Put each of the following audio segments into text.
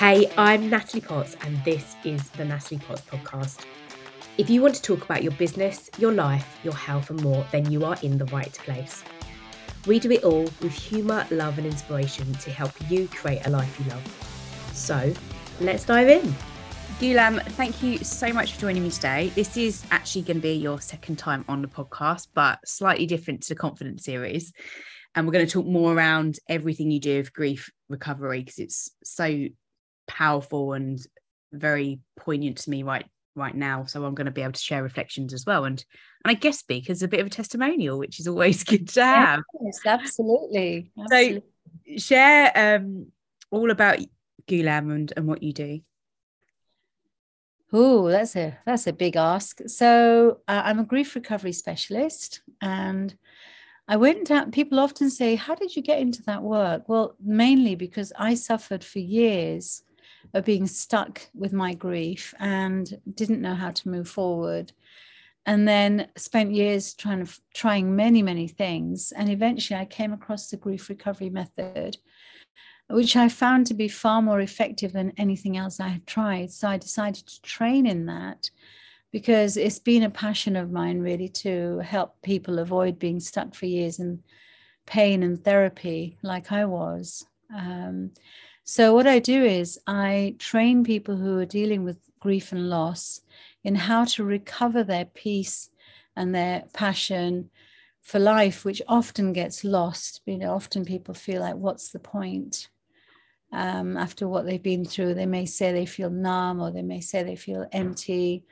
Hey, I'm Natalie Potts, and this is the Natalie Potts Podcast. If you want to talk about your business, your life, your health, and more, then you are in the right place. We do it all with humour, love, and inspiration to help you create a life you love. So, let's dive in. Ghulam, thank you so much for joining me today. This is actually going to be your second time on the podcast, but slightly different to the confidence series. And we're going to talk more around everything you do with grief recovery because it's so powerful and very poignant to me right right now. So I'm going to be able to share reflections as well. And and I guess speak as a bit of a testimonial, which is always good to have. Yes, absolutely. absolutely. So share um all about Ghulam and, and what you do. Oh, that's a that's a big ask. So uh, I'm a grief recovery specialist, and I went out. People often say, "How did you get into that work?" Well, mainly because I suffered for years of being stuck with my grief and didn't know how to move forward, and then spent years trying trying many many things, and eventually I came across the grief recovery method which I found to be far more effective than anything else I had tried. So I decided to train in that because it's been a passion of mine really to help people avoid being stuck for years in pain and therapy like I was. Um, so what I do is I train people who are dealing with grief and loss in how to recover their peace and their passion for life, which often gets lost. You know, often people feel like, what's the point? um, after what they've been through. They may say they feel numb or they may say they feel empty.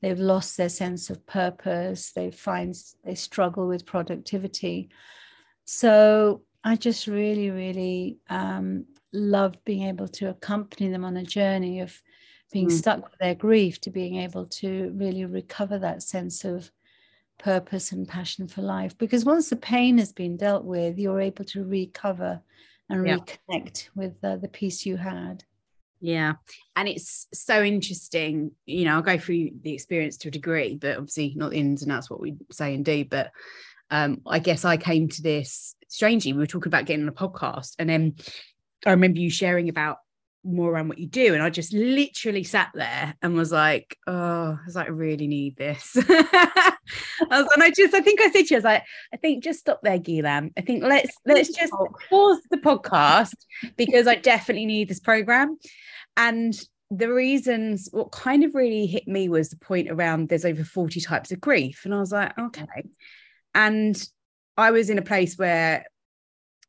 They've lost their sense of purpose. They find they struggle with productivity. So I just really, really um, love being able to accompany them on a journey of being mm. stuck with their grief to being able to really recover that sense of purpose and passion for life. Because once the pain has been dealt with, you're able to recover and yeah. reconnect with uh, the peace you had. Yeah. And it's so interesting. You know, I'll go through the experience to a degree, but obviously not the ins and outs what we say and do. But um, I guess I came to this strangely. We were talking about getting on a podcast, and then I remember you sharing about more around what you do. And I just literally sat there and was like, oh, I was like, I really need this. I was, and I just, I think I said to you, I was like, I think just stop there, Ghulam. I think let's let's just pause the podcast because I definitely need this program. And the reasons, what kind of really hit me was the point around there's over 40 types of grief. And I was like, okay. And I was in a place where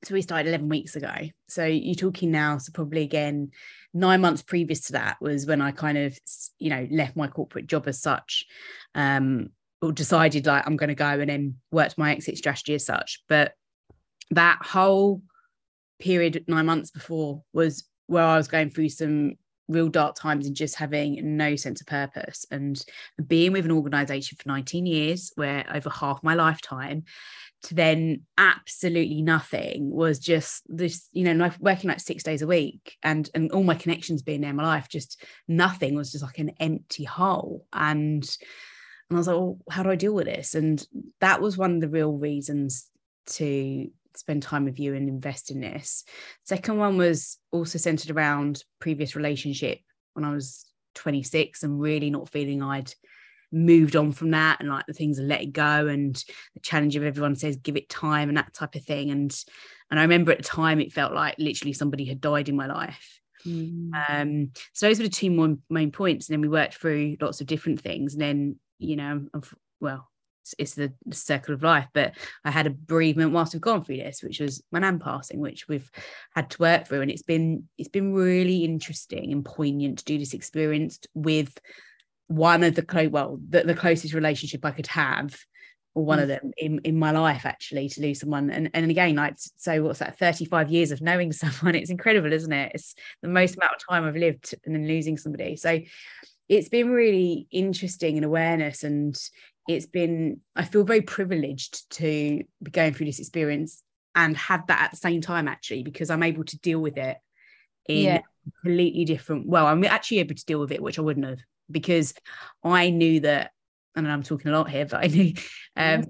so we started 11 weeks ago. So you're talking now so probably again nine months previous to that was when i kind of you know left my corporate job as such um or decided like i'm going to go and then worked my exit strategy as such. But that whole period nine months before was where i was going through some real dark times and just having no sense of purpose. And being with an organization for 19 years where over half my lifetime then absolutely nothing was just this you know working like six days a week and and all my connections being there in my life just nothing was just like an empty hole. And and I was like well how do I deal with this? And that was one of the real reasons to spend time with you and invest in this. Second one was also centered around previous relationship when I was 26 and really not feeling I'd moved on from that and like the things are let it go and the challenge of everyone says give it time and that type of thing. And and I remember at the time it felt like literally somebody had died in my life. Mm. um so those were the two more main points. And then we worked through lots of different things. And then you know well it's the, the circle of life but I had a bereavement whilst we've gone through this which was my nan passing which we've had to work through. And it's been it's been really interesting and poignant to do this experience with one of the close well the, the closest relationship I could have or one mm. of them in, in my life actually to lose someone. And, and again like so what's that 35 years of knowing someone? It's incredible isn't it? It's the most amount of time I've lived and then losing somebody. So it's been really interesting and awareness and it's been I feel very privileged to be going through this experience and have that at the same time actually because I'm able to deal with it in yeah. completely different well I'm actually able to deal with it which I wouldn't have because I knew that, and I'm talking a lot here, but I knew um,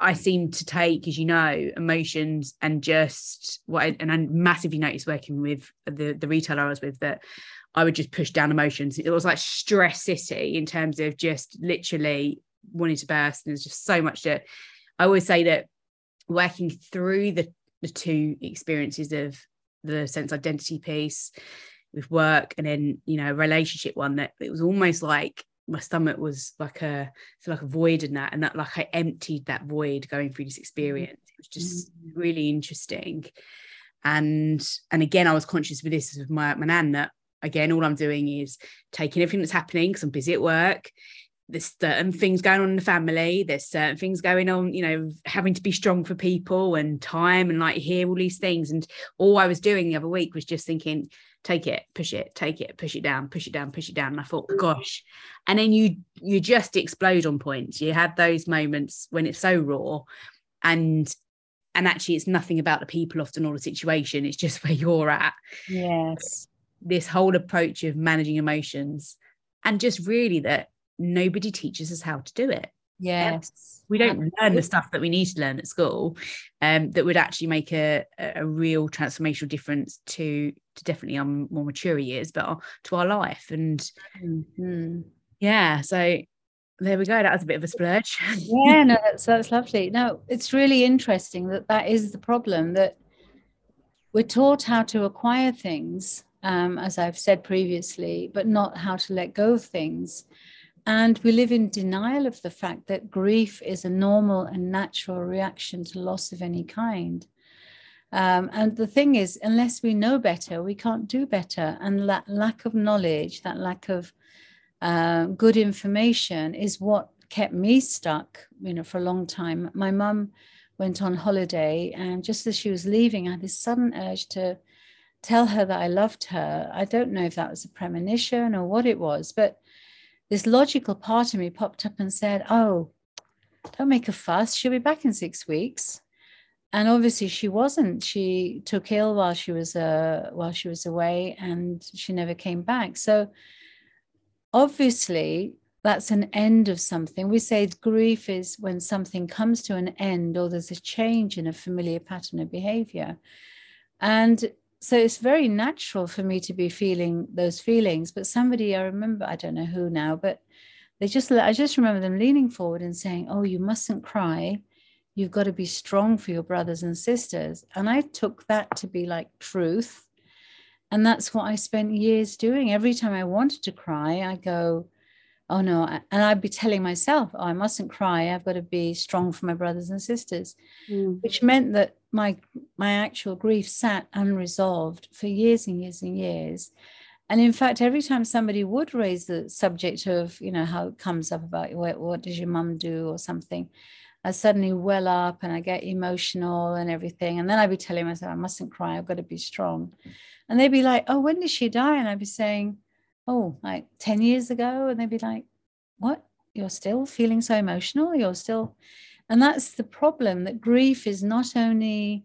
I seem to take, as you know, emotions and just what I, and I massively noticed working with the the retailer I was with that I would just push down emotions. It was like stress city in terms of just literally wanting to burst. And there's just so much that I always say that working through the the two experiences of the sense identity piece with work and then you know relationship one that it was almost like my stomach was like a like a void in that and that like I emptied that void going through this experience. It was just mm-hmm. really interesting. And and again I was conscious with this with my my nan that again all I'm doing is taking everything that's happening because I'm busy at work there's certain things going on in the family there's certain things going on you know having to be strong for people and time and like hear all these things. And all i was doing the other week was just thinking take it push it take it push it down push it down push it down. And i thought mm. gosh. And then you you just explode on points. You have those moments when it's so raw and and actually it's nothing about the people often or the situation. It's just where you're at. Yes. This whole approach of managing emotions and just really that nobody teaches us how to do it. Yes. We don't learn the stuff that we need to learn at school um, that would actually make a, a real transformational difference to, to definitely our more mature years, but our, to our life. And mm-hmm. yeah, so there we go. That was a bit of a splurge. yeah, no, that's, that's lovely. No, it's really interesting that that is the problem that we're taught how to acquire things, um, as I've said previously, but not how to let go of things. And we live in denial of the fact that grief is a normal and natural reaction to loss of any kind. Um, and the thing is, unless we know better, we can't do better. And that lack of knowledge, that lack of uh, good information is what kept me stuck, you know, for a long time. My mum went on holiday, and just as she was leaving, I had this sudden urge to tell her that I loved her. I don't know if that was a premonition or what it was, but this logical part of me popped up and said, Oh, don't make a fuss. She'll be back in six weeks. And obviously she wasn't. She took ill while she was uh, while she was away and she never came back. So obviously that's an end of something. We say grief is when something comes to an end or there's a change in a familiar pattern of behavior. And so it's very natural for me to be feeling those feelings but somebody i remember i don't know who now but they just i just remember them leaning forward and saying oh you mustn't cry. You've got to be strong for your brothers and sisters. And i took that to be like truth. And that's what i spent years doing. Every time i wanted to cry i go oh no and i'd be telling myself oh, i mustn't cry i've got to be strong for my brothers and sisters mm. which meant that my my actual grief sat unresolved for years and years and years. And in fact every time somebody would raise the subject of you know how it comes up about what, what does your mum do? or something i suddenly well up and i get emotional and everything and then i'd be telling myself i mustn't cry i've got to be strong. And they'd be like oh when did she die? And i'd be saying oh, like 10 years ago. And they'd be like, what? You're still feeling so emotional? You're still. And that's the problem that grief is not only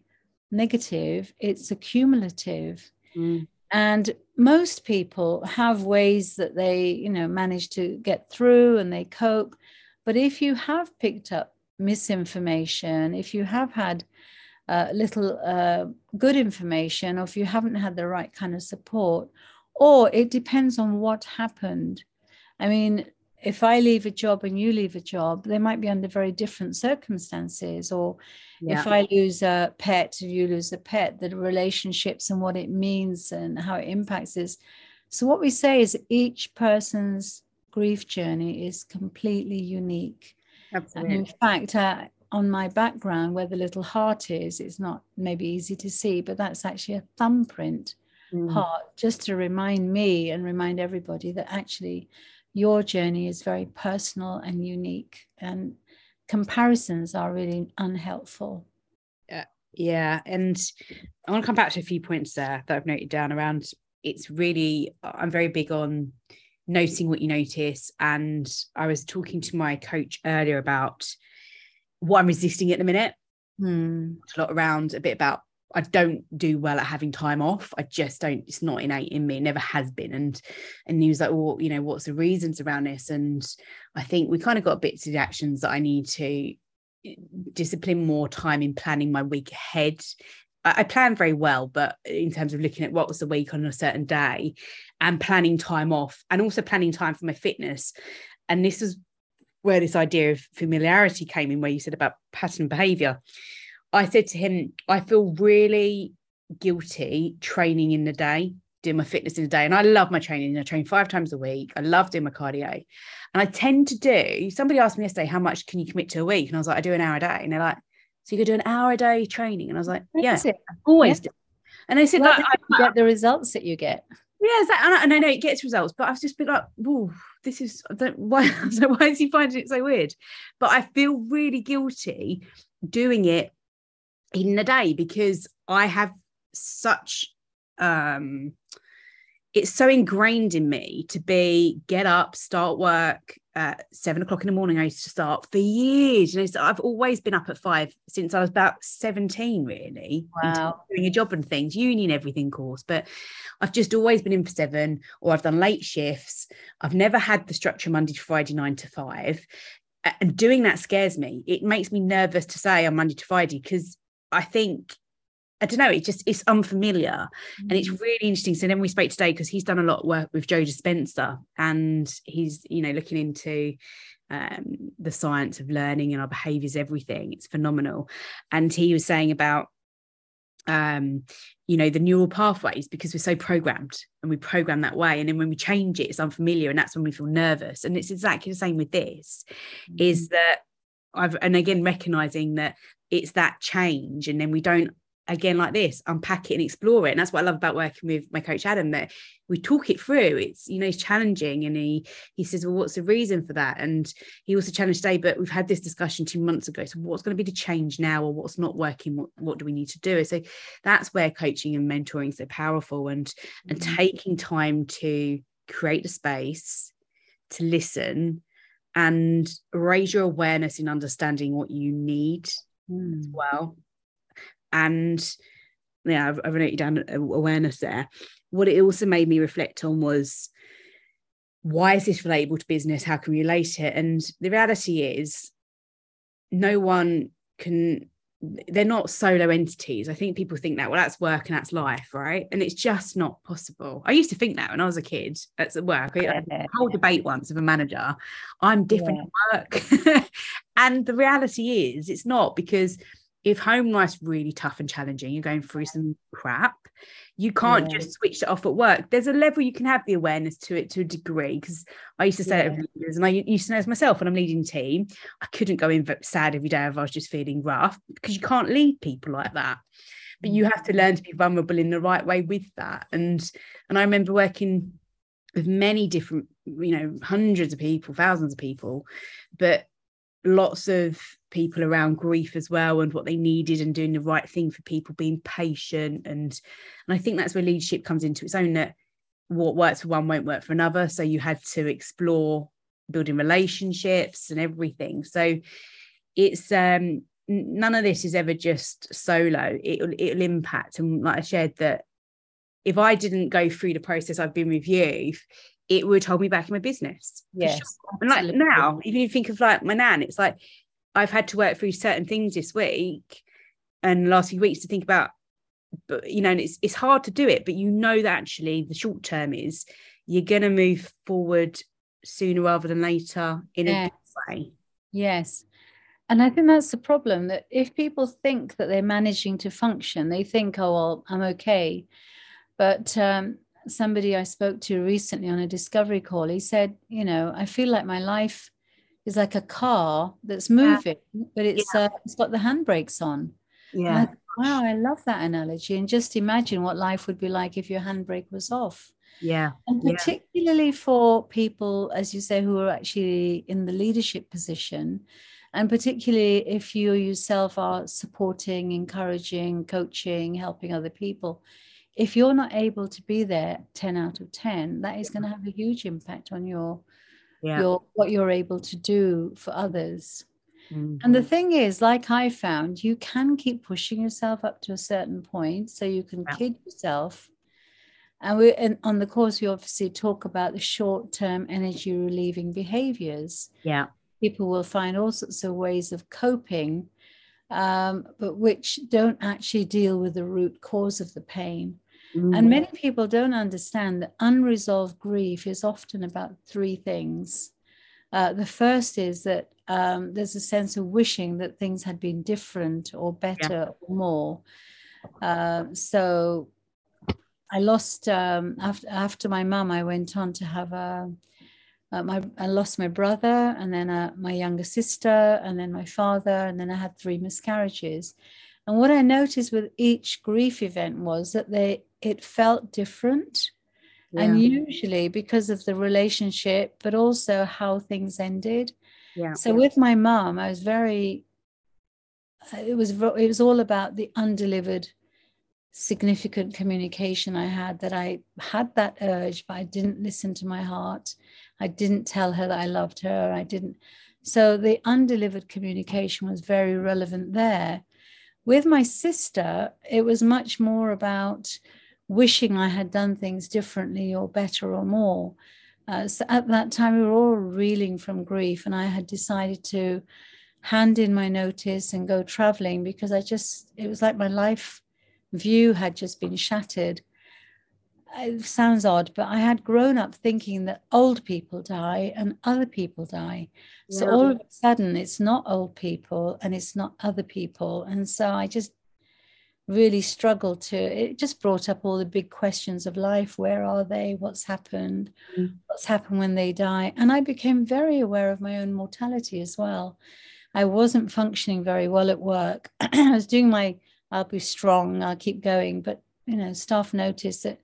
negative, it's accumulative. Mm. And most people have ways that they, you know, manage to get through and they cope. But if you have picked up misinformation, if you have had uh, little uh, good information, or if you haven't had the right kind of support, or it depends on what happened. I mean, if I leave a job and you leave a job, they might be under very different circumstances. Or yeah. if I lose a pet, you lose a pet, the relationships and what it means and how it impacts is. So, what we say is each person's grief journey is completely unique. Absolutely. And in fact, uh, on my background, where the little heart is, it's not maybe easy to see, but that's actually a thumbprint mm. part just to remind me and remind everybody that actually your journey is very personal and unique and comparisons are really unhelpful yeah yeah and i want to come back to a few points there that i've noted down around it's really i'm very big on noting what you notice and i was talking to my coach earlier about what i'm resisting at the minute hmm. a lot around a bit about I don't do well at having time off. I just don't, it's not innate in me. It never has been. And and he was like, well, you know, what's the reasons around this? And I think we kind of got bits of actions that I need to eh, discipline more time in planning my week ahead. I, I plan very well, but in terms of looking at what was the week on a certain day and planning time off and also planning time for my fitness. And this is where this idea of familiarity came in, where you said about pattern behavior. I said to him, I feel really guilty training in the day, doing my fitness in the day. And I love my training. I train five times a week. I love doing my cardio. And I tend to do, somebody asked me yesterday, how much can you commit to a week? And I was like, I do an hour a day. And they're like, so you could do an hour a day training? And I was like, yeah, always yeah. And they said, well, like, you get the results that you get. Yeah, exactly. And I, and I know it gets results, but I've just been like, oh, this is why so why is he finding it so weird? But I feel really guilty doing it in the day because I have such um it's so ingrained in me to be get up, start work at seven o'clock in the morning. I used to start for years. You know, I've always been up at five since I was about 17, really. Wow. Doing a job and things, union, everything, course. But I've just always been in for seven, or I've done late shifts. I've never had the structure Monday to Friday, nine to five. And doing that scares me. It makes me nervous to say I'm Monday to Friday because I think I don't know, it just it's unfamiliar mm-hmm. and it's mm. really interesting. So then we spoke today because he's done a lot of work with Joe Dispenza and he's, you know, looking into um, the science of learning and our behaviors, everything. It's phenomenal. And he was saying about um, you know, the neural pathways because we're so programmed and we program that way. And then when we change it, it's unfamiliar, and that's when we feel nervous. And it's exactly the same with this, mm-hmm. is that I've and again recognizing that it's that change, and then we don't again like this unpack it and explore it. And that's what i love about working with my coach adam that we talk it through. It's you know challenging. And he he says well what's the reason for that? And he also challenged today but we've had this discussion two months ago. So what's going to be the change now or what's not working? What, what do we need to do? So that's where coaching and mentoring is so powerful. And mm-hmm. and taking time to create the space to listen and raise your awareness in understanding what you need mm. as well and yeah, I've, I've written down awareness there. What it also made me reflect on was why is this relatable to business? How can we relate it? And the reality is, no one can they're not solo entities. I think people think that, well, that's work and that's life, right? And it's just not possible. I used to think that when I was a kid That's at work. I had a whole debate once of a manager. I'm different yeah. at work. and the reality is, it's not because if home life's really tough and challenging, you're going through some crap, you can't yeah. just switch it off at work. There's a level you can have the awareness to it to a degree. Because I used to say yeah. it leaders, and I used to know as myself when I'm leading team, I couldn't go in sad every day if I was just feeling rough because you can't lead people like that. But you have to mm. learn to be vulnerable in the right way with that. And and I remember working with many different, you know, hundreds of people, thousands of people, but lots of people around grief as well and what they needed and doing the right thing for people being patient. And and i think that's where leadership comes into its own that what works for one won't work for another. So you had to explore building relationships and everything. So it's um none of this is ever just solo. It'll it'll impact. And like i shared that if i didn't go through the process i've been with you it would hold me back in my business. Yes. Sure. And like now, even if you think of like my nan, it's like I've had to work through certain things this week and last few weeks to think about, but you know, and it's it's hard to do it, but you know that actually the short term is you're gonna move forward sooner rather than later in yes. a way. Yes. And I think that's the problem that if people think that they're managing to function, they think, oh, well, I'm okay. But um, somebody I spoke to recently on a discovery call, he said, you know, I feel like my life is like a car that's moving, yeah. but it's yeah. uh, it's got the handbrakes on. Yeah. I, wow, I love that analogy. And just imagine what life would be like if your handbrake was off. Yeah. And particularly yeah. for people, as you say, who are actually in the leadership position, and particularly if you yourself are supporting, encouraging, coaching, helping other people, if you're not able to be there 10 out of 10 that is going to have a huge impact on your yeah. your what you're able to do for others mm-hmm. and the mm-hmm. thing is like i found you can keep pushing yourself up to a certain point so you can yeah. kid yourself and we and on the course we obviously talk about the short-term energy relieving behaviors yeah people will find all sorts of ways of coping, um, but which don't actually deal with the root cause of the pain. Mm. And many people don't understand that unresolved grief is often about three things. Uh, the first is that um, there's a sense of wishing that things had been different or better yeah. or more. Uh, so I lost um, after after my mum. I went on to have a. Uh, my I lost my brother and then uh, my younger sister and then my father and then I had three miscarriages. And what I noticed with each grief event was that they it felt different. Yeah. And usually because of the relationship, but also how things ended. Yeah. So with my mom, I was very it was it was all about the undelivered significant communication I had that I had that urge, but I didn't listen to my heart. I didn't tell her that I loved her. I didn't. So the undelivered communication was very relevant there. With my sister, it was much more about wishing I had done things differently or better or more. Uh, so at that time, we were all reeling from grief, and I had decided to hand in my notice and go traveling because I just, it was like my life view had just been shattered. It sounds odd, but I had grown up thinking that old people die and other people die. Yeah. So all of a sudden, it's not old people and it's not other people. And so I just really struggled to it just brought up all the big questions of life where are they what's happened mm. what's happened when they die and i became very aware of my own mortality as well i wasn't functioning very well at work i was doing my i'll be strong i'll keep going but you know staff noticed that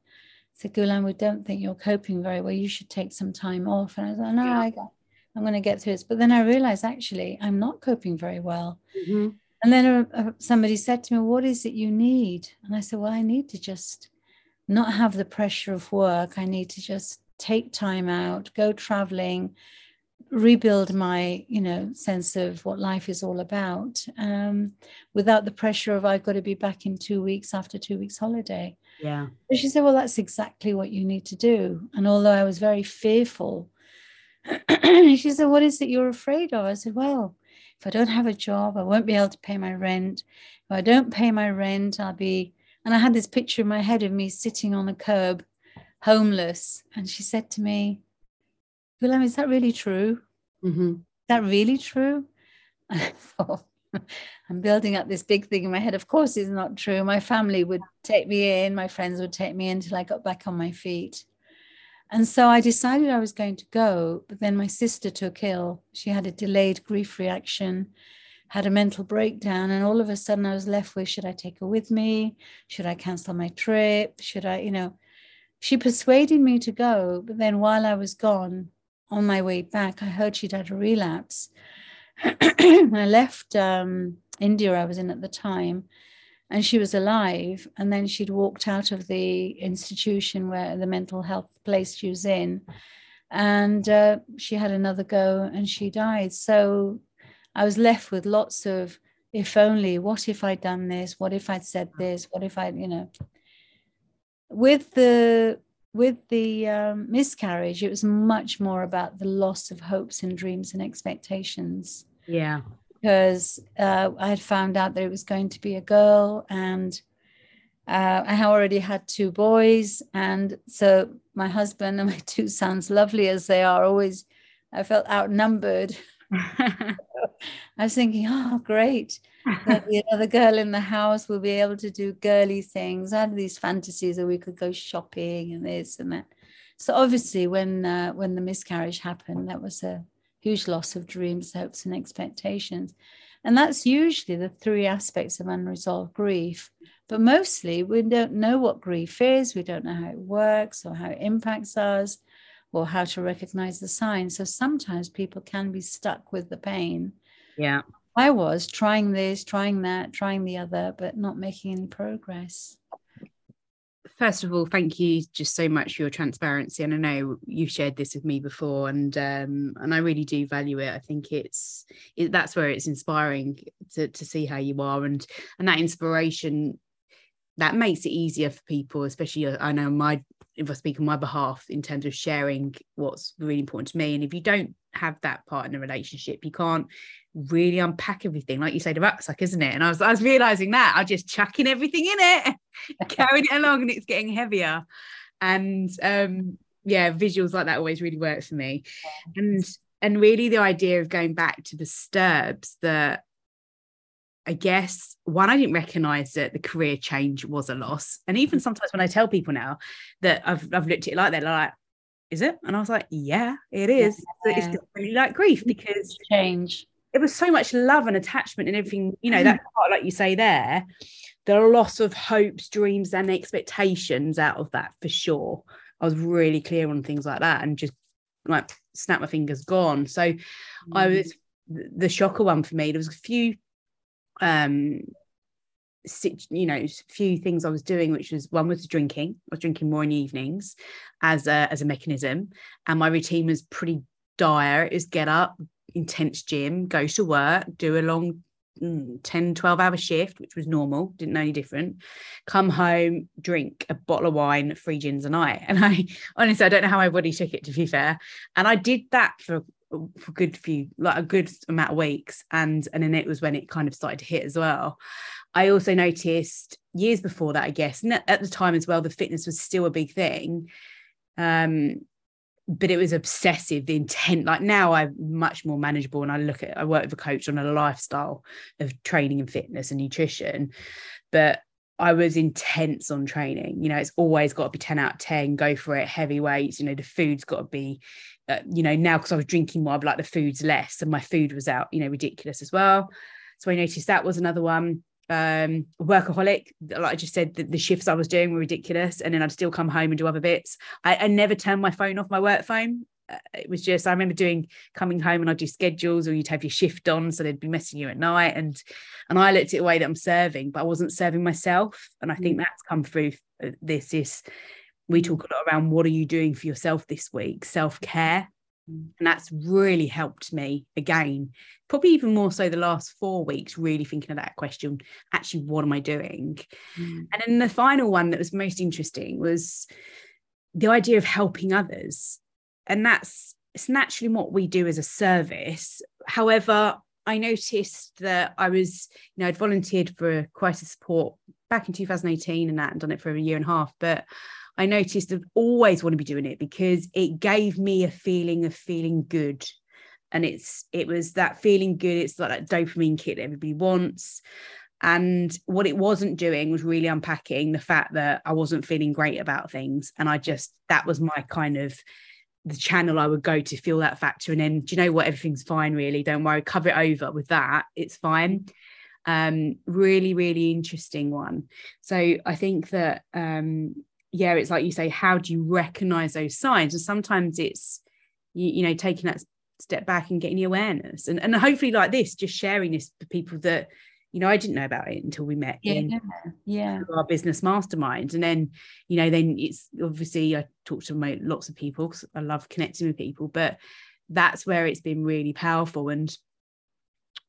said Ghulam, we don't think you're coping very well you should take some time off and i was like no yeah. I got, i'm going to get through this but then i realized actually i'm not coping very well mm-hmm and then uh, uh, somebody said to me, What is it you need? And I said, Well, I need to just not have the pressure of work. I need to just take time out, go traveling, rebuild my, you know, sense of what life is all about um, without the pressure of I've got to be back in two weeks after two weeks holiday. Yeah. And she said, Well, that's exactly what you need to do. And although I was very fearful, she said, What is it you're afraid of? I said, Well, if I don't have a job, I won't be able to pay my rent. If I don't pay my rent, I'll be. And I had this picture in my head of me sitting on a curb, homeless. And she said to me, Ghulam, is that really true? Mm-hmm. Is that really true? And I thought, I'm building up this big thing in my head. Of course, it's not true. My family would take me in, my friends would take me in until I got back on my feet. And so I decided I was going to go, but then my sister took ill. She had a delayed grief reaction, had a mental breakdown, and all of a sudden I was left with should I take her with me? Should I cancel my trip? Should I, you know? She persuaded me to go, but then while I was gone on my way back, I heard she'd had a relapse. I left um, India, I was in at the time, and she was alive and then she'd walked out of the institution where the mental health place she was in and uh, she had another go and she died. So i was left with lots of if only what if i'd done this? What if i'd said this? What if i you know. With the with the um, miscarriage it was much more about the loss of hopes and dreams and expectations. Yeah. Because uh, I had found out that it was going to be a girl, and uh, I already had two boys, and so my husband and my two sons, lovely as they are, always I felt outnumbered. I was thinking, oh, great. There'll be another girl in the house. We'll be able to do girly things. I had these fantasies that we could go shopping and this and that. So obviously, when uh, when the miscarriage happened, that was a huge loss of dreams, hopes, and expectations. And that's usually the three aspects of unresolved grief. But mostly we don't know what grief is, we don't know how it works or how it impacts us or how to recognize the signs. So sometimes people can be stuck with the pain. Yeah. I was trying this, trying that, trying the other, but not making any progress first of all, thank you just so much for your transparency. And I know you've shared this with me before, and um, and I really do value it. I think it's it, that's where it's inspiring to to see how you are, and and that inspiration that makes it easier for people, especially uh, I know my if I speak on my behalf in terms of sharing what's really important to me. And if you don't have that part in the relationship. You can't really unpack everything, like you say, the rucksack, isn't it? And I was I was realizing that I'm just chucking everything in it, carrying it along, and it's getting heavier. And um, yeah, visuals like that always really works for me. And and really the idea of going back to the sturbs that I guess one, I didn't recognize that the career change was a loss. And even sometimes when I tell people now that I've, I've looked at it like that, they're like, is it? And I was like, yeah, it is. Yeah. It's really like grief because change. It was so much love and attachment and everything, you know, that part, like you say there, there are lots of hopes, dreams, and expectations out of that for sure. I was really clear on things like that and just like snap my fingers gone. So mm. I was the shocker one for me. There was a few um you know few things i was doing which was one was drinking. I was drinking more in the evenings as a as a mechanism. And my routine was pretty dire was get up intense gym go to work do a long mm, 10 12 hour shift which was normal didn't know any different. Come home drink a bottle of wine three gins a night. And i honestly i don't know how my body took it to be fair. And i did that for for good few like a good amount of weeks and and then it was when it kind of started to hit as well i also noticed years before that i guess and at the time as well the fitness was still a big thing um but it was obsessive the intent like now i'm much more manageable and i look at i work with a coach on a lifestyle of training and fitness and nutrition but I was intense on training. You know, it's always got to be 10 out of 10, go for it, heavy weights. You know, the food's got to be, uh, you know, now because I was drinking more, I'd like the food's less and my food was out, you know, ridiculous as well. So I noticed that was another one. Um, workaholic, like I just said, the, the, shifts I was doing were ridiculous. And then I'd still come home and do other bits. I, I never turned my phone off, my work phone. Uh, it was just I remember doing coming home and I'd do schedules or you'd have your shift on so they'd be messing you at night and and I looked at the way that I'm serving but I wasn't serving myself and I think mm. that's come through uh, this is we talk a lot around what are you doing for yourself this week? Self-care. Mm. and that's really helped me again probably even more so the last four weeks really thinking of that question actually what am I doing? Mm. and then the final one that was most interesting was the idea of helping others. And that's it's naturally what we do as a service. However i noticed that i was you know i'd volunteered for crisis support back in 2018 and that and done it for a year and a half but i noticed i always want to be doing it because it gave me a feeling of feeling good and it's it was that feeling good it's like that dopamine kit that everybody wants and what it wasn't doing was really unpacking the fact that I wasn't feeling great about things. And I just, that was my kind of the channel I would go to feel that factor. And then, do you know what? Everything's fine, really. Don't worry, cover it over with that. It's fine. Um, really, really interesting one. So I think that, um, yeah, it's like you say, how do you recognize those signs? And sometimes it's, you, you know, taking that step back and getting the awareness and, and hopefully like this, just sharing this for people that you know, I didn't know about it until we met yeah, in yeah. our business mastermind. And then, you know, then it's obviously I talk to my, lots of people because I love connecting with people, but that's where it's been really powerful. And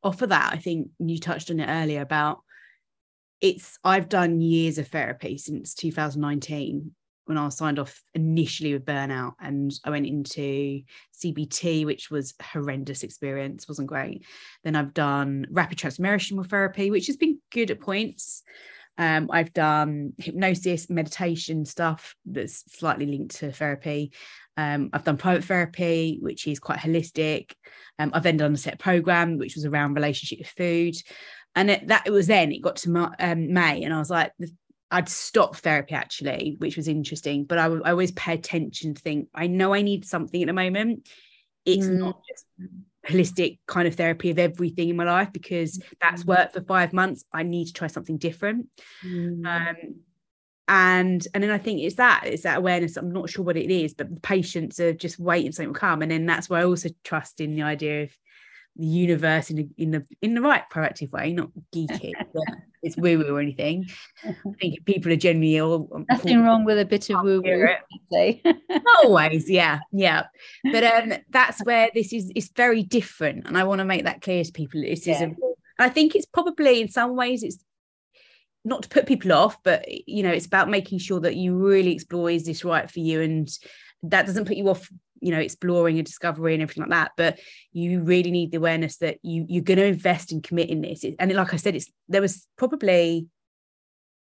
off of that, I think you touched on it earlier about it's I've done years of therapy since 2019 when I was signed off initially with burnout and I went into CBT, which was horrendous experience, wasn't great. Then I've done rapid transformational therapy, which has been good at points. Um, I've done hypnosis, meditation stuff that's slightly linked to therapy. Um, I've done private therapy, which is quite holistic. Um, I've then done a set program, which was around relationship with food. And it, that it was then it got to um, May, and I was like, I'd stop therapy actually, which was interesting. But I, I always pay attention to think, I know I need something at the moment. It's mm. not just holistic kind of therapy of everything in my life because that's mm. worked for five months. I need to try something different. Mm. Um, and and then I think it's that it's that awareness. I'm not sure what it is, but the patience of just waiting something will come. And then that's why I also trust in the idea of the universe in, a, in the in the right proactive way, not geeky, it's woo woo or anything. I think people are generally all um, nothing wrong with a bit of woo woo. Always, yeah, yeah. But um, that's where this is. It's very different, and I want to make that clear to people. This yeah. is. A, I think it's probably in some ways it's not to put people off, but you know, it's about making sure that you really explore is this right for you, and that doesn't put you off you know exploring and discovery and everything like that but you really need the awareness that you you're going to invest and commit in this and like i said it's there was probably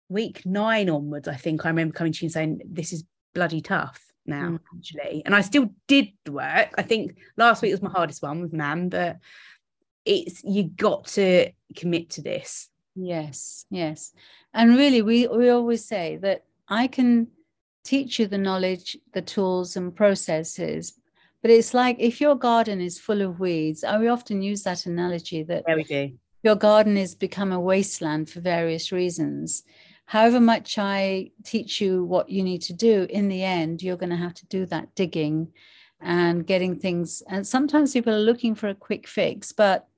week nine onwards i think i remember coming to you and saying this is bloody tough now mm. actually. And i still did the work. I think last week was my hardest one with mam but it's you got to commit to this. Yes yes. And really we we always say that i can teach you the knowledge, the tools, and processes. But it's like if your garden is full of weeds, I we often use that analogy that yeah, we do. your garden has become a wasteland for various reasons. However much I teach you what you need to do, in the end, you're going to have to do that digging and getting things. And sometimes people are looking for a quick fix, but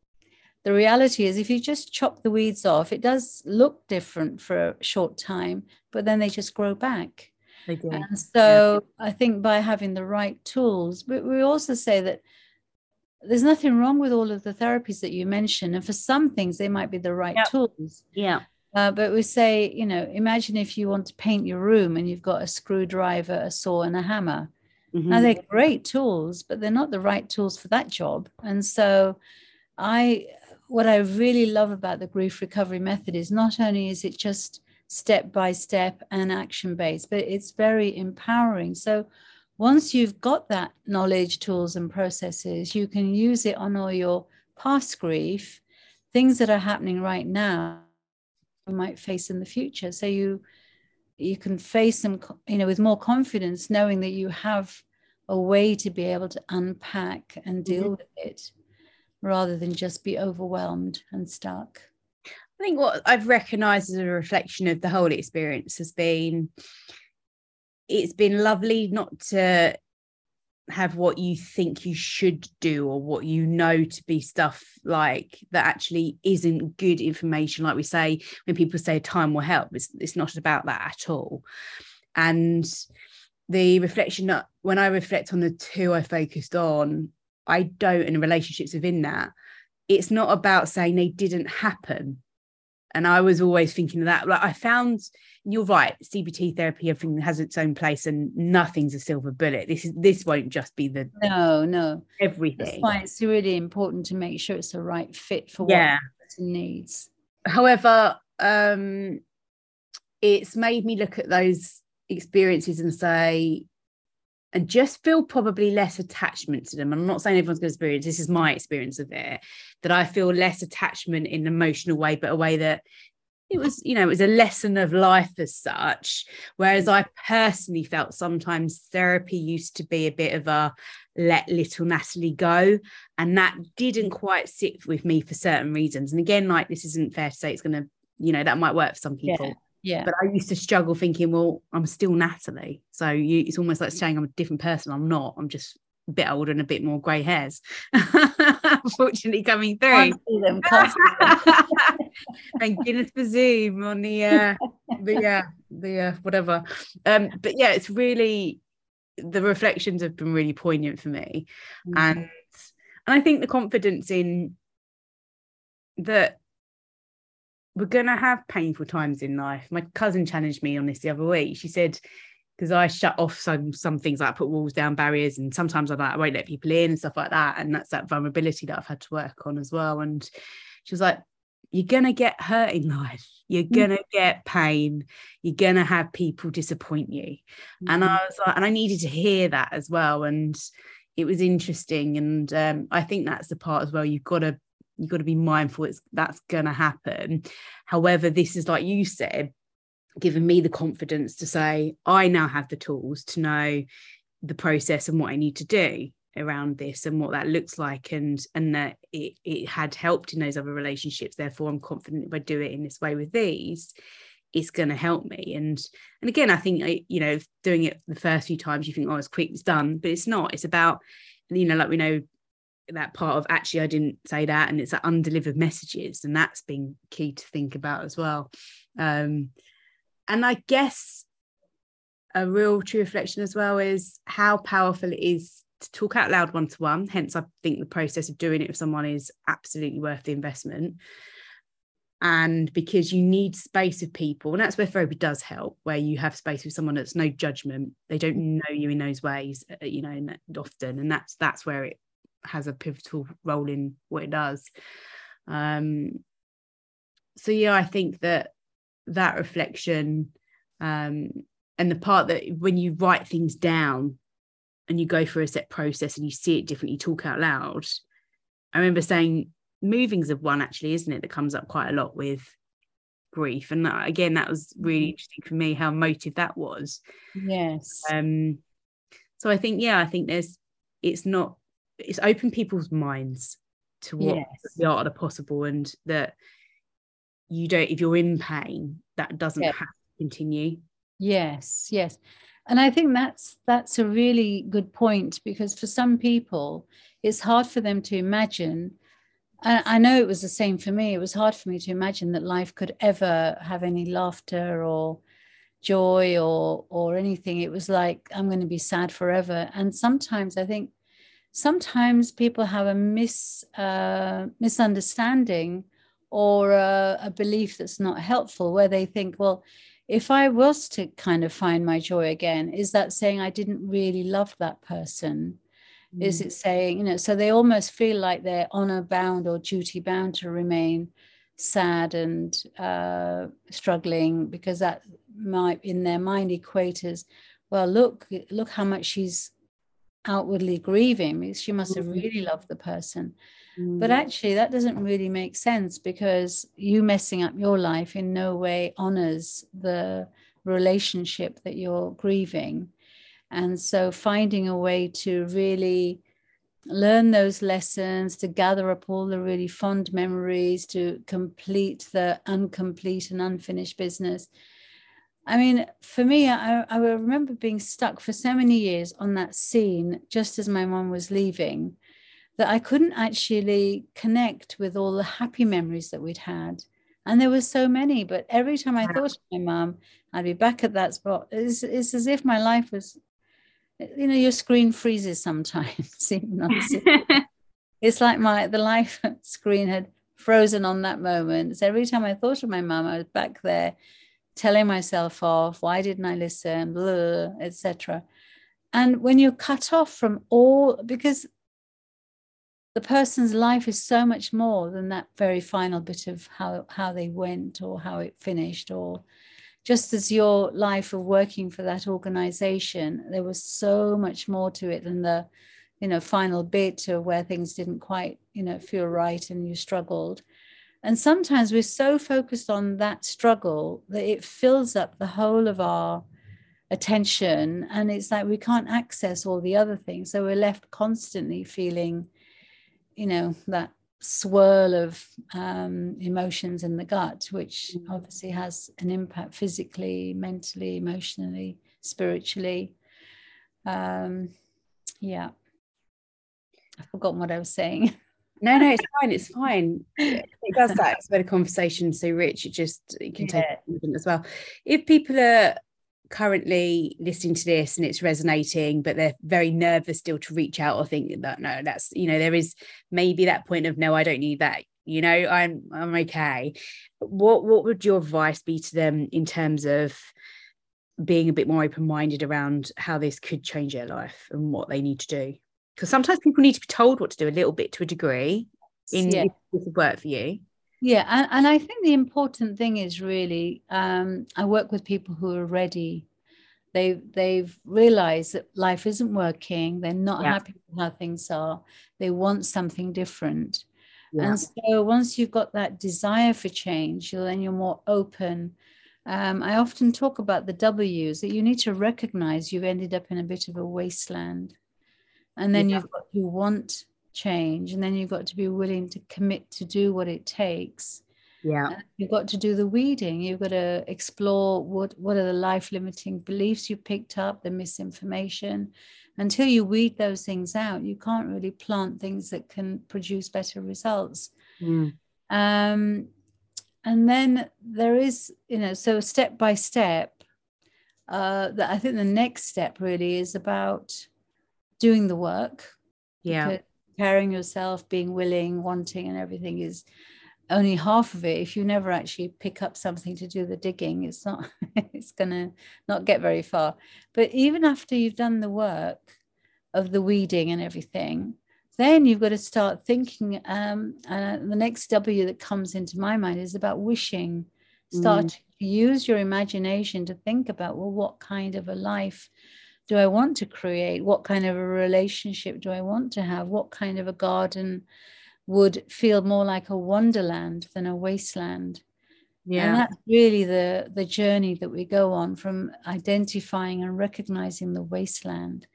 the reality is if you just chop the weeds off, it does look different for a short time, but then they just grow back. They do. And so yeah. I think by having the right tools, but we also say that there's nothing wrong with all of the therapies that you mentioned. And for some things, they might be the right yep. tools. Yeah. Uh, but we say, you know, imagine if you want to paint your room and you've got a screwdriver, a saw, and a hammer. Mm-hmm. Now they're great tools, but they're not the right tools for that job. And so I what I really love about the grief recovery method is not only is it just step by step and action based, but it's very empowering. So once you've got that knowledge, tools, and processes, you can use it on all your past grief, things that are happening right now you might face in the future. So you you can face them, you know, with more confidence, knowing that you have a way to be able to unpack and deal mm-hmm. with it rather than just be overwhelmed and stuck. I think what I've recognized as a reflection of the whole experience has been it's been lovely not to have what you think you should do or what you know to be stuff like that actually isn't good information. Like we say when people say time will help it's, it's not about that at all. And the reflection that when i reflect on the two i focused on i don't in relationships within that it's not about saying they didn't happen and I was always thinking of that. Like I found, you're right, CBT therapy, everything has its own place, and nothing's a silver bullet. This is this won't just be the no, no everything. That's why it's really important to make sure it's the right fit for yeah. what person needs. However, um, it's made me look at those experiences and say, and just feel probably less attachment to them. I'm not saying everyone's going to experience this is my experience of it, that I feel less attachment in an emotional way, but a way that it was, you know, it was a lesson of life as such. Whereas I personally felt sometimes therapy used to be a bit of a let little Natalie go. And that didn't mm. quite sit with me for certain reasons. And again, like this isn't fair to say it's going to, you know, that might work for some people. Yeah yeah. But i used to struggle thinking well i'm still natalie. So you, it's almost like saying i'm a different person. I'm not. I'm just a bit older and a bit more grey hairs unfortunately coming through. thank goodness for zoom on the uh the uh the uh whatever. Um but yeah it's really the reflections have been really poignant for me. Mm. and and i think the confidence in that we're going to have painful times in life. My cousin challenged me on this the other week. She said, because I shut off some some things like I put walls down, barriers, and sometimes I like I won't let people in and stuff like that. And that's that vulnerability that I've had to work on as well. And she was like, You're gonna get hurt in life, you're mm. gonna mm-hmm. get pain, you're gonna have people disappoint you. Mm-hmm. And I was like, and I needed to hear that as well. And it was interesting. And um, I think that's the part as well. You've got to you've got to be mindful it's that's going to happen. However this is like you said giving me the confidence to say i now have the tools to know the process and what i need to do around this and what that looks like and and that it, it had helped in those other relationships therefore i'm confident if i do it in this way with these it's going to help me. And and again i think uh, you know doing it the first few times you think oh it's quick it's done but it's not. It's about you know like we know that part of actually I didn't say that and it's that undelivered messages and that's been key to think about as well. Um, and I guess a real true reflection as well is how powerful it is to talk out loud one to one hence I think the process of doing it with someone is absolutely worth the investment. And because you need space with people and that's where therapy does help where you have space with someone that's no judgment. They don't know you in those ways uh, you know often and that's that's where it has a pivotal role in what it does. Um so yeah i think that that reflection um and the part that when you write things down and you go through a set process and you see it differently talk out loud. I remember saying moving's of one actually isn't it that comes up quite a lot with grief? And that, again that was really mm-hmm. interesting for me how emotive that was. Yes. Um so i think yeah i think there's it's not it's open people's minds to what yes. the art of the possible and that you don't if you're in pain that doesn't have to continue yes yes and i think that's that's a really good point because for some people it's hard for them to imagine I know it was the same for me. It was hard for me to imagine that life could ever have any laughter or joy or or anything. It was like I'm going to be sad forever. And sometimes I think sometimes people have a mis uh, misunderstanding or a, a belief that's not helpful, where they think, well, if I was to kind of find my joy again, is that saying I didn't really love that person? Mm. Is it saying, you know, so they almost feel like they're honor bound or duty bound to remain sad and uh, struggling because that might in their mind equate as, well, look, look how much she's outwardly grieving. She must have mm. really loved the person. But mm. actually, that doesn't really make sense because you messing up your life in no way honors the relationship that you're grieving. And so finding a way to really learn those lessons, to gather up all the really fond memories, to complete the incomplete and unfinished business. I mean, for me, I, I remember being stuck for so many years on that scene just as my mom was leaving that I couldn't actually connect with all the happy memories that we'd had. And there were so many, but every time I thought of my mom, I'd be back at that spot. It's, it's as if my life was you know your screen freezes sometimes it's like my the life screen had frozen on that moment so every time i thought of my mum i was back there telling myself off why didn't i listen etc and when you're cut off from all because the person's life is so much more than that very final bit of how how they went or how it finished or just as your life of working for that organization, there was so much more to it than the, you know, final bit of where things didn't quite, you know, feel right and you struggled. And sometimes we're so focused on that struggle that it fills up the whole of our attention. And it's like we can't access all the other things. So we're left constantly feeling, you know, that swirl of um, emotions in the gut, which mm. obviously has an impact physically, mentally, emotionally, spiritually. Um, yeah. I've forgotten what I was saying. No, no, it's fine. It's fine. It does that. It's made a conversation so rich. It just it can yeah. take as well. If people are currently listening to this and it's resonating but they're very nervous still to reach out or think that no that's you know there is maybe that point of no I don't need that you know I'm I'm okay what what would your advice be to them in terms of being a bit more open-minded around how this could change their life and what they need to do because sometimes people need to be told what to do a little bit to a degree in yeah. this work for you yeah, and, and I think the important thing is really um, I work with people who are ready. They've they've realized that life isn't working. They're not yeah. happy with how things are. They want something different. Yeah. And so once you've got that desire for change, then you're more open. Um, I often talk about the W's that you need to recognize you've ended up in a bit of a wasteland. And then yeah. you've got to want change and then you've got to be willing to commit to do what it takes. Yeah. You've got to do the weeding. You've got to explore what what are the life limiting beliefs you picked up the misinformation. Until you weed those things out you can't really plant things that can produce better results. Mm. um, and then there is you know so step by step uh, that i think the next step really is about doing the work yeah. preparing yourself, being willing, wanting, and everything is only half of it. If you never actually pick up something to do the digging it's not it's going to not get very far. But even after you've done the work of the weeding and everything then you've got to start thinking um, uh, the next w that comes into my mind is about wishing. Start mm. to use your imagination to think about well what kind of a life do i want to create what kind of a relationship do i want to have what kind of a garden would feel more like a wonderland than a wasteland. Yeah. And that's really the, the journey that we go on from identifying and recognizing the wasteland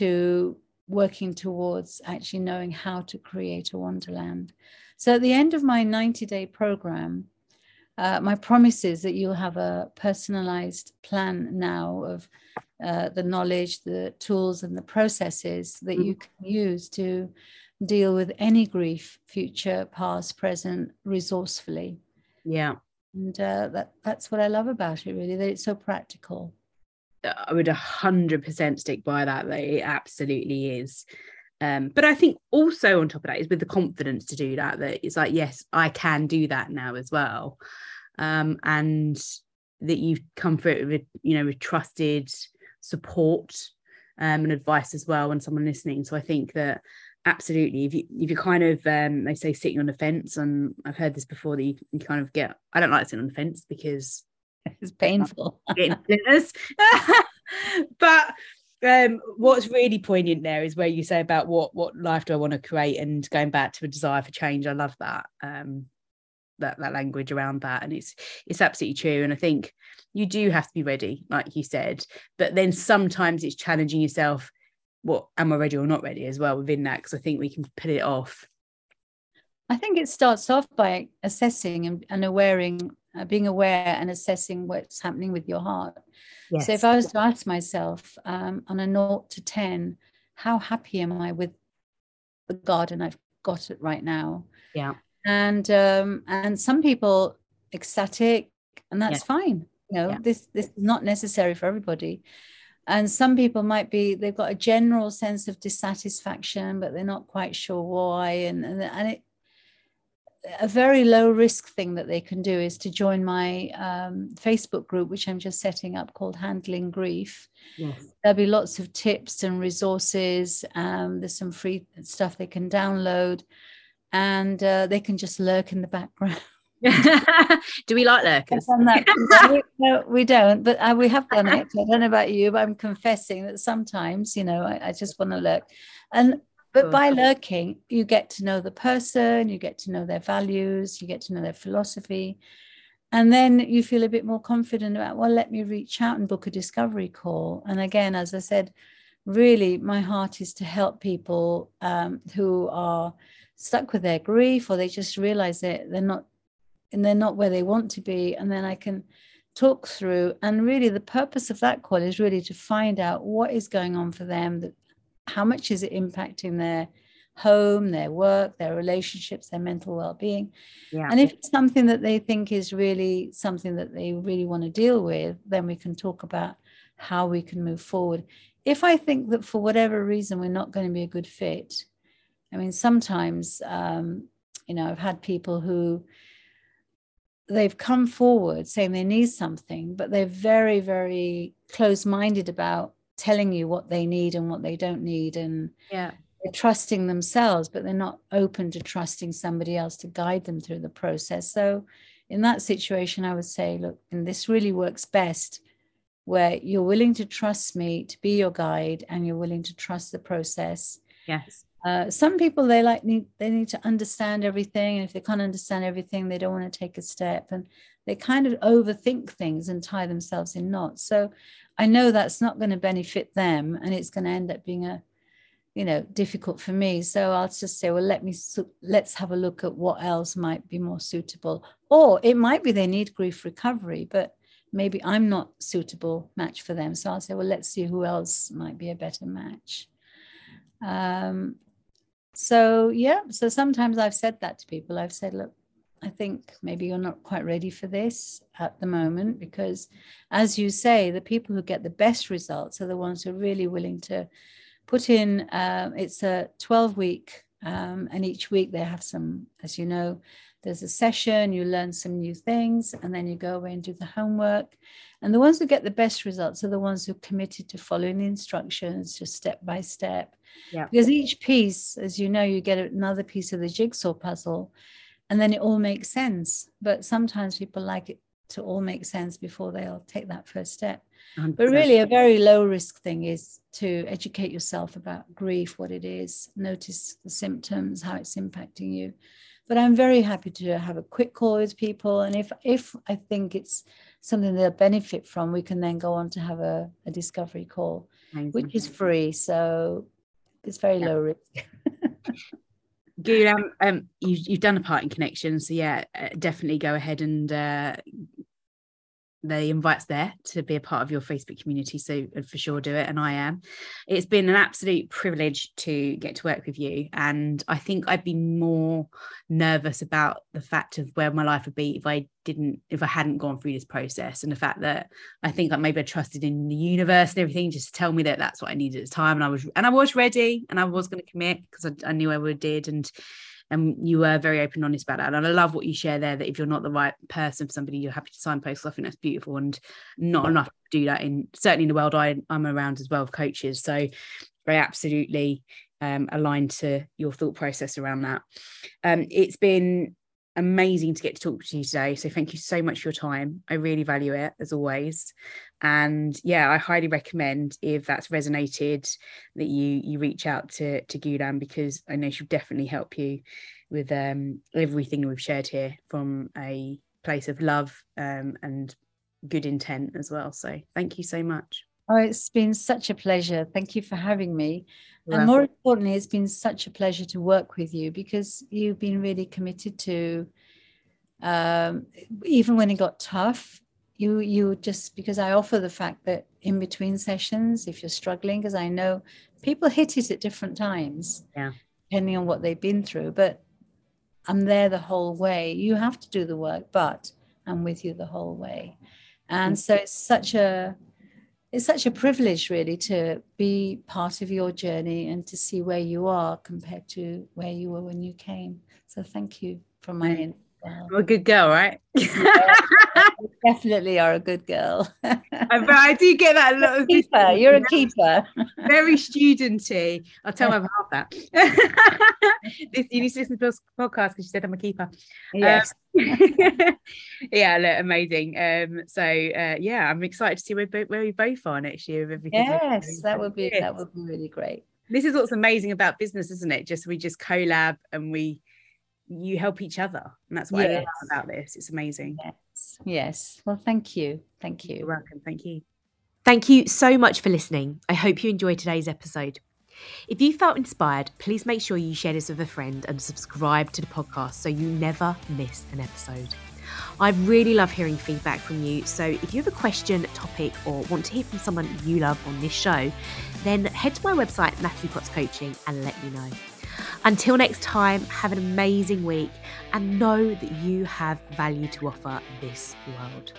to working towards actually knowing how to create a wonderland. So at the end of my 90 day program, uh, my promise is that you'll have a personalized plan now of uh, the knowledge, the tools, and the processes that you can use to deal with any grief, future, past, present, resourcefully. Yeah. And uh, that that's what I love about it, really, that it's so practical. I would a hundred percent stick by that. That it absolutely is. Um, but I think also on top of that is with the confidence to do that. That it's like, yes, I can do that now as well, um, and that you've come through it with you know with trusted support um, and advice as well when someone listening. So I think that absolutely if you if you kind of um they say sitting on the fence and i've heard this before that you, you kind of get i don't like sitting on the fence because it's painful. But um what's really poignant there is where you say about what what life do i want to create and going back to a desire for change. I love that. Um that that language around that and it's it's absolutely true and i think you do have to be ready like you said but then sometimes it's challenging yourself what am I ready or not ready as well within that because I think we can put it off. I think it starts off by assessing and, and awareing, uh, being aware and assessing what's happening with your heart. Yes. So if I was to ask myself um, on a naught to 10, how happy am I with the garden I've got it right now? Yeah. And um, and some people ecstatic, and that's fine. You know, yeah. this this is not necessary for everybody and some people might be they've got a general sense of dissatisfaction but they're not quite sure why and and, and it a very low risk thing that they can do is to join my um, Facebook group, which I'm just setting up called Handling Grief. Yes. There'll be lots of tips and resources. Um, there's some free stuff they can download, and uh, they can just lurk in the background. Do we like lurkers? no, we don't, but uh, we have done it. I don't know about you, but I'm confessing that sometimes, you know, I, I just want to lurk. And but by lurking, you get to know the person, you get to know their values, you get to know their philosophy. And then you feel a bit more confident about, well, let me reach out and book a discovery call. And again, as I said, really, my heart is to help people um, who are stuck with their grief or they just realize that they're not and they're not where they want to be and then i can talk through. And really the purpose of that call is really to find out what is going on for them that how much is it impacting their home their work their relationships their mental well-being. Yeah. and if it's something that they think is really something that they really want to deal with then we can talk about how we can move forward. If i think that for whatever reason we're not going to be a good fit i mean sometimes um, you know i've had people who they've come forward saying they need something, but they're very, very close minded about telling you what they need and what they don't need. And yeah. they're trusting themselves, but they're not open to trusting somebody else to guide them through the process. So, in that situation, I would say, look, and this really works best where you're willing to trust me to be your guide and you're willing to trust the process. Yes. Uh, some people they like need they need to understand everything and if they can't understand everything they don't want to take a step and they kind of overthink things and tie themselves in knots. So i know that's not going to benefit them and it's going to end up being a you know difficult for me. So i'll just say well let me let's have a look at what else might be more suitable. Or it might be they need grief recovery but maybe i'm not suitable match for them. So i'll say well let's see who else might be a better match. Um, so yeah so sometimes i've said that to people. I've said look i think maybe you're not quite ready for this at the moment because as you say the people who get the best results are the ones who are really willing to put in uh, it's a 12 week um, and each week they have some as you know there's a session, you learn some new things, and then you go away and do the homework. And the ones who get the best results are the ones who are committed to following the instructions, just step by step. Yeah. Because each piece, as you know, you get another piece of the jigsaw puzzle, and then it all makes sense. But sometimes people like it to all make sense before they'll take that first step. 100%. But really, a very low risk thing is to educate yourself about grief, what it is, notice the symptoms, how it's impacting you. But I'm very happy to have a quick call with people. And if if I think it's something they'll benefit from, we can then go on to have a, a discovery call, Amazing. which is free. So it's very Yeah. low risk. Good. Um, um, you, you've done a part in connection, so yeah, uh, definitely go ahead and uh, the invite's there to be a part of your Facebook community. So uh, for sure, do it, and I am. It's been an absolute privilege to get to work with you, and I think I'd be more nervous about the fact of where my life would be if I didn't, if I hadn't gone through this process, and the fact that I think that maybe I trusted in the universe and everything just to tell me that that's what I needed at the time, and I was, and I was ready, and I was going to commit because I, I knew I would did, and and you were very open and honest about that. And I love what you share there that if you're not the right person for somebody, you're happy to signpost. I think that's beautiful and not enough to do that in certainly in the world I, I'm around as well of coaches. So very absolutely um, aligned to your thought process around that. Um, it's been amazing to get to talk to you today. So thank you so much for your time. I really value it as always. And yeah, I highly recommend if that's resonated that you you reach out to to Ghulam because I know she'll definitely help you with um everything we've shared here from a place of love um and good intent as well. So thank you so much. Oh, it's been such a pleasure. Thank you for having me. You're and more importantly, it's been such a pleasure to work with you because you've been really committed to, um, even when it got tough, you you just because I offer the fact that in between sessions, if you're struggling, because I know people hit it at different times, Yeah. depending on what they've been through. But I'm there the whole way. You have to do the work, but I'm with you the whole way. And so it's such a it's such a privilege really to be part of your journey and to see where you are compared to where you were when you came. So thank you from my end. I'm a good girl, right? You definitely are a good girl. I, but I do get that a lot of keeper, you're a keeper. very studenty. I'll tell my half that. this, you need to listen to this podcast because she said I'm a keeper. Yes. yeah, look, amazing. Um, so uh, yeah, I'm excited to see where, where we both are next year with everything. yes, that would be Yes. that would be really great. This is what's amazing about business, isn't it? Just we just collab and we you help each other, and that's what I love about this. It's amazing. Yes. Yes. Well, thank you. Thank You're welcome. Thank you. Thank you so much for listening. I hope you enjoyed today's episode. If you felt inspired, please make sure you share this with a friend and subscribe to the podcast so you never miss an episode. I really love hearing feedback from you. So if you have a question, topic, or want to hear from someone you love on this show, then head to my website, Natalie Potts Coaching, and let me know. Until next time, have an amazing week and know that you have value to offer this world.